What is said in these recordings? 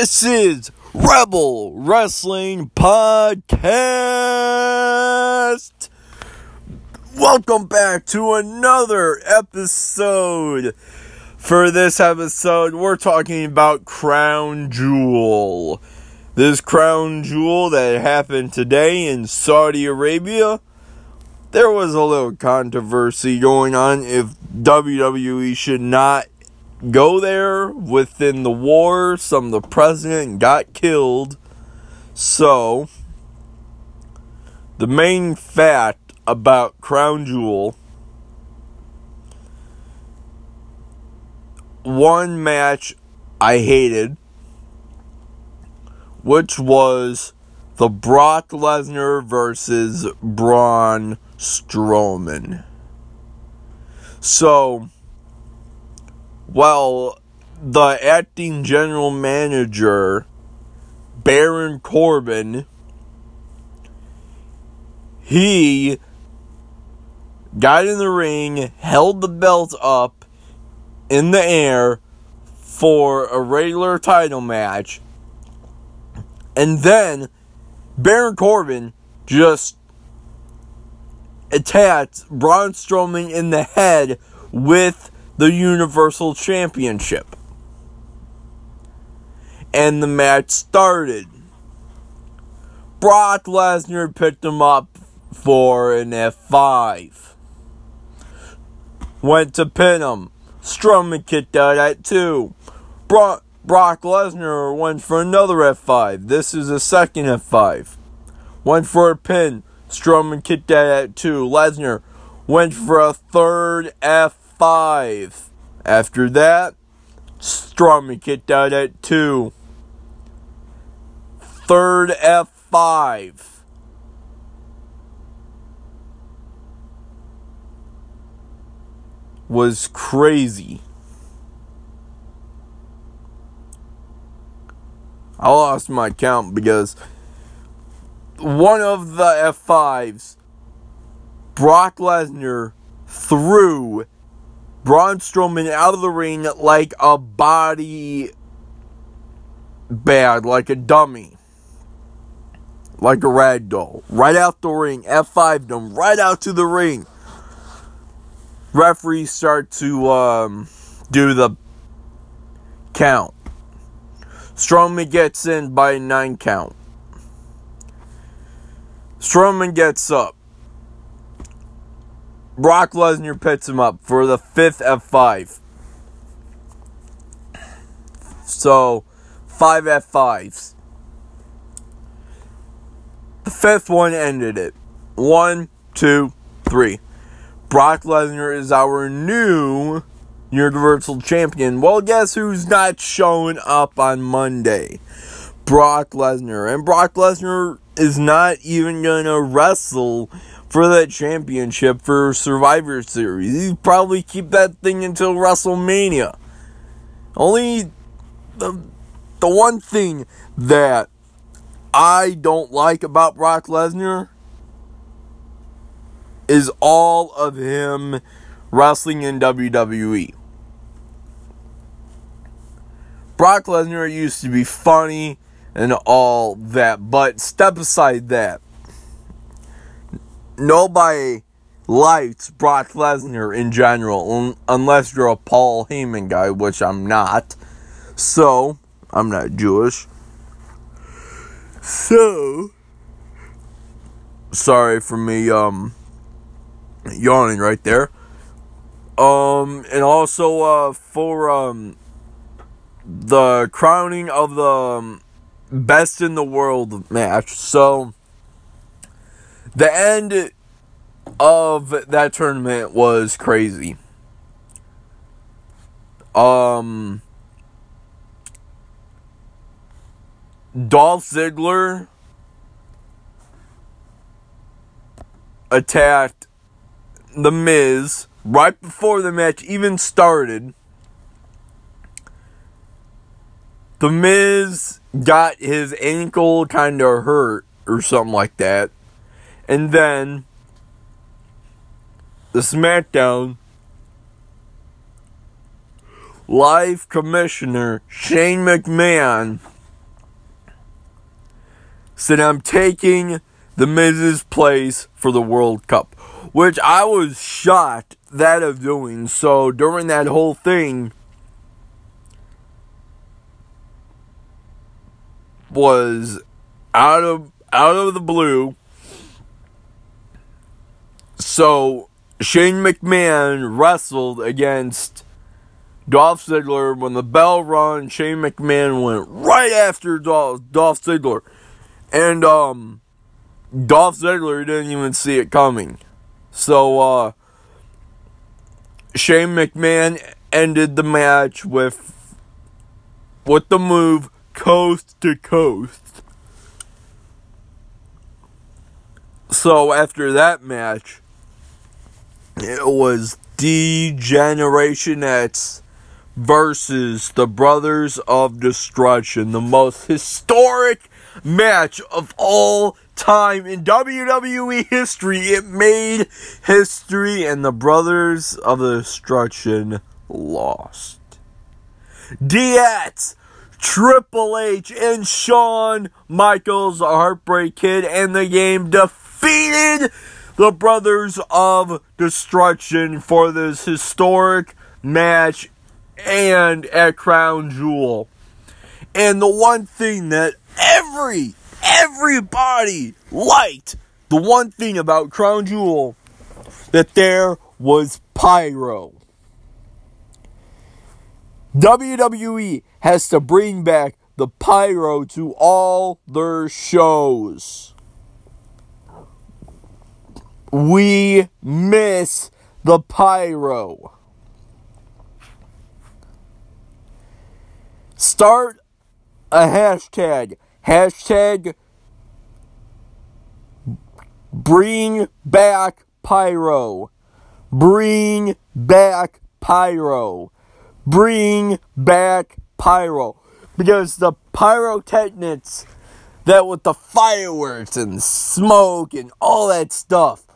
This is Rebel Wrestling Podcast. Welcome back to another episode. For this episode, we're talking about Crown Jewel. This Crown Jewel that happened today in Saudi Arabia. There was a little controversy going on if WWE should not go there within the war. Some of the president got killed. So, the main fact about Crown Jewel one match I hated, which was the Brock Lesnar versus Braun Strowman. So, well, the acting general manager, Baron Corbin, he got in the ring, held the belt up in the air for a regular title match, and then Baron Corbin just attacked Braun Strowman in the head with the Universal Championship. And the match started. Brock Lesnar picked him up for an F5. Went to pin him. Strowman kicked out at 2. Brock, Brock Lesnar went for another F5. This is a second F5. Went for a pin. Strowman kicked out at 2. Lesnar went for a third F5 five. After that, Strowman kicked out at two. Third F5. Was crazy. I lost my count because one of the F5s, Brock Lesnar, threw Braun Strowman out of the ring like a body bag, like a dummy. Like a rag doll. Right out the ring. F5 them right out to the ring. Referees start to um, do the count. Strowman gets in by nine count. Strowman gets up. Brock Lesnar picks him up for the fifth F5. So, five F5s. The fifth one ended it. One, two, three. Brock Lesnar is our new Universal Champion. Well, guess who's not showing up on Monday? Brock Lesnar. And Brock Lesnar is not even going to wrestle for that championship for Survivor Series. You probably keep that thing until WrestleMania. Only the the one thing that I don't like about Brock Lesnar is all of him wrestling in WWE. Brock Lesnar used to be funny and all that, but step aside that nobody likes Brock Lesnar in general, unless you're a Paul Heyman guy, which I'm not. So, I'm not Jewish. So, sorry for me, um, yawning right there. Um, and also, uh, for, um, the crowning of the um, best in the world match. So, the end of that tournament was crazy. Um, Dolph Ziggler attacked The Miz right before the match even started. The Miz got his ankle kind of hurt or something like that. And then the SmackDown live commissioner Shane McMahon said, I'm taking the Miz's place for the World Cup, which I was shocked that of doing. So during that whole thing, was out of out of the blue. So Shane McMahon wrestled against Dolph Ziggler. When the bell rung, Shane McMahon went right after Dolph, Dolph Ziggler. And um, Dolph Ziggler didn't even see it coming. So uh, Shane McMahon ended the match with with the move coast to coast. So after that match, it was D-Generation X versus the Brothers of Destruction, the most historic match of all time in WWE history. It made history, and the Brothers of Destruction lost. DX Triple H and Shawn Michaels, a Heartbreak Kid, and the game defeated the Brothers of Destruction for this historic match and at Crown Jewel. And the one thing that every, everybody liked, the one thing about Crown Jewel, that there was pyro. WWE has to bring back the pyro to all their shows. We miss the pyro. Start a hashtag. Hashtag bring back pyro. Bring back pyro. Bring back pyro because the pyrotechnics that with the fireworks and smoke and all that stuff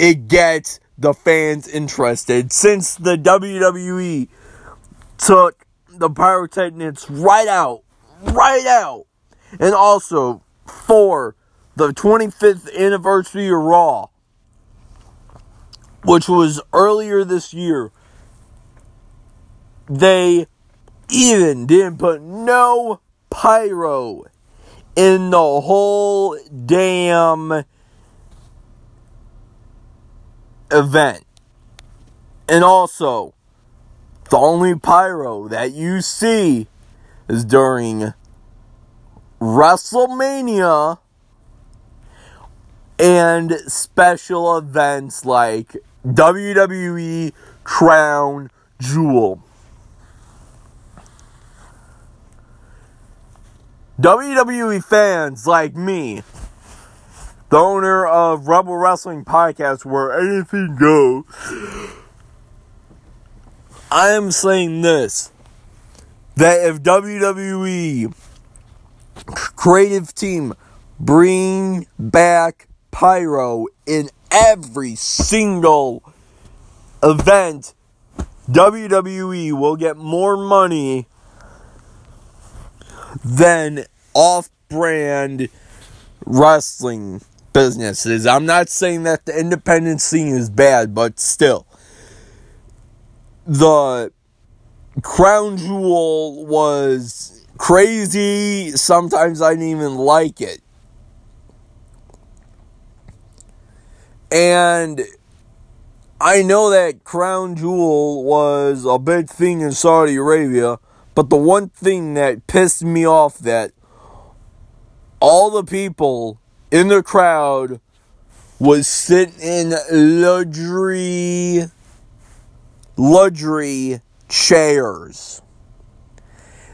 it gets the fans interested. Since the WWE took the pyrotechnics right out right out and also for the 25th anniversary of Raw which was earlier this year they even didn't put no pyro in the whole damn event. And also, the only pyro that you see is during WrestleMania and special events like WWE Crown Jewel. WWE fans like me, the owner of Rebel Wrestling Podcast, where anything goes, I am saying this that if WWE creative team bring back pyro in every single event, WWE will get more money than off brand wrestling businesses. I'm not saying that the independent scene is bad, but still. The Crown Jewel was crazy. Sometimes I didn't even like it. And I know that Crown Jewel was a big thing in Saudi Arabia but the one thing that pissed me off that all the people in the crowd was sitting in luxury luxury chairs.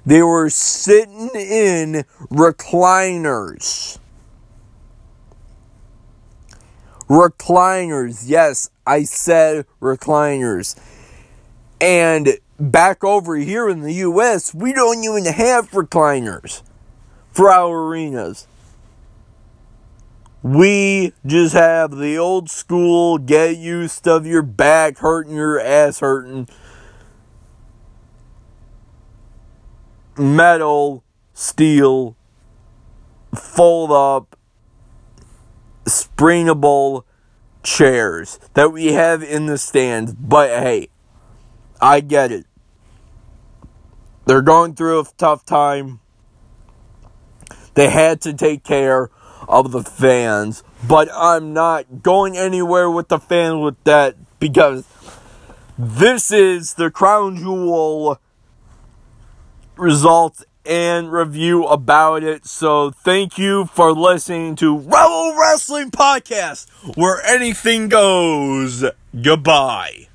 They were sitting in recliners. Recliners. Yes, I said recliners. And back over here in the US, we don't even have recliners for our arenas. We just have the old school get used of your back hurting, your ass hurting, metal, steel, fold up, springable chairs that we have in the stands. But hey, I get it. They're going through a tough time. They had to take care of the fans, but I'm not going anywhere with the fans with that because this is the crown jewel results and review about it. So thank you for listening to Rebel Wrestling Podcast, where anything goes. Goodbye.